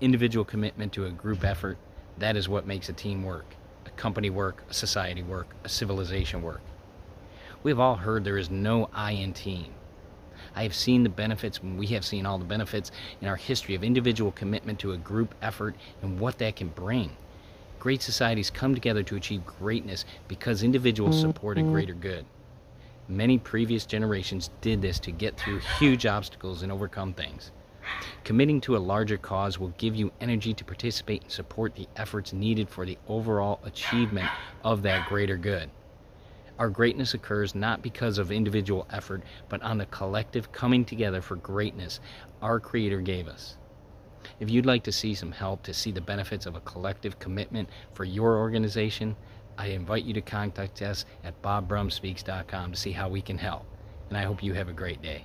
individual commitment to a group effort, that is what makes a team work, a company work, a society work, a civilization work. We have all heard there is no I in team. I have seen the benefits, and we have seen all the benefits in our history of individual commitment to a group effort and what that can bring. Great societies come together to achieve greatness because individuals mm-hmm. support a greater good. Many previous generations did this to get through huge obstacles and overcome things. Committing to a larger cause will give you energy to participate and support the efforts needed for the overall achievement of that greater good. Our greatness occurs not because of individual effort, but on the collective coming together for greatness our Creator gave us. If you'd like to see some help to see the benefits of a collective commitment for your organization, I invite you to contact us at bobbrumspeaks.com to see how we can help. And I hope you have a great day.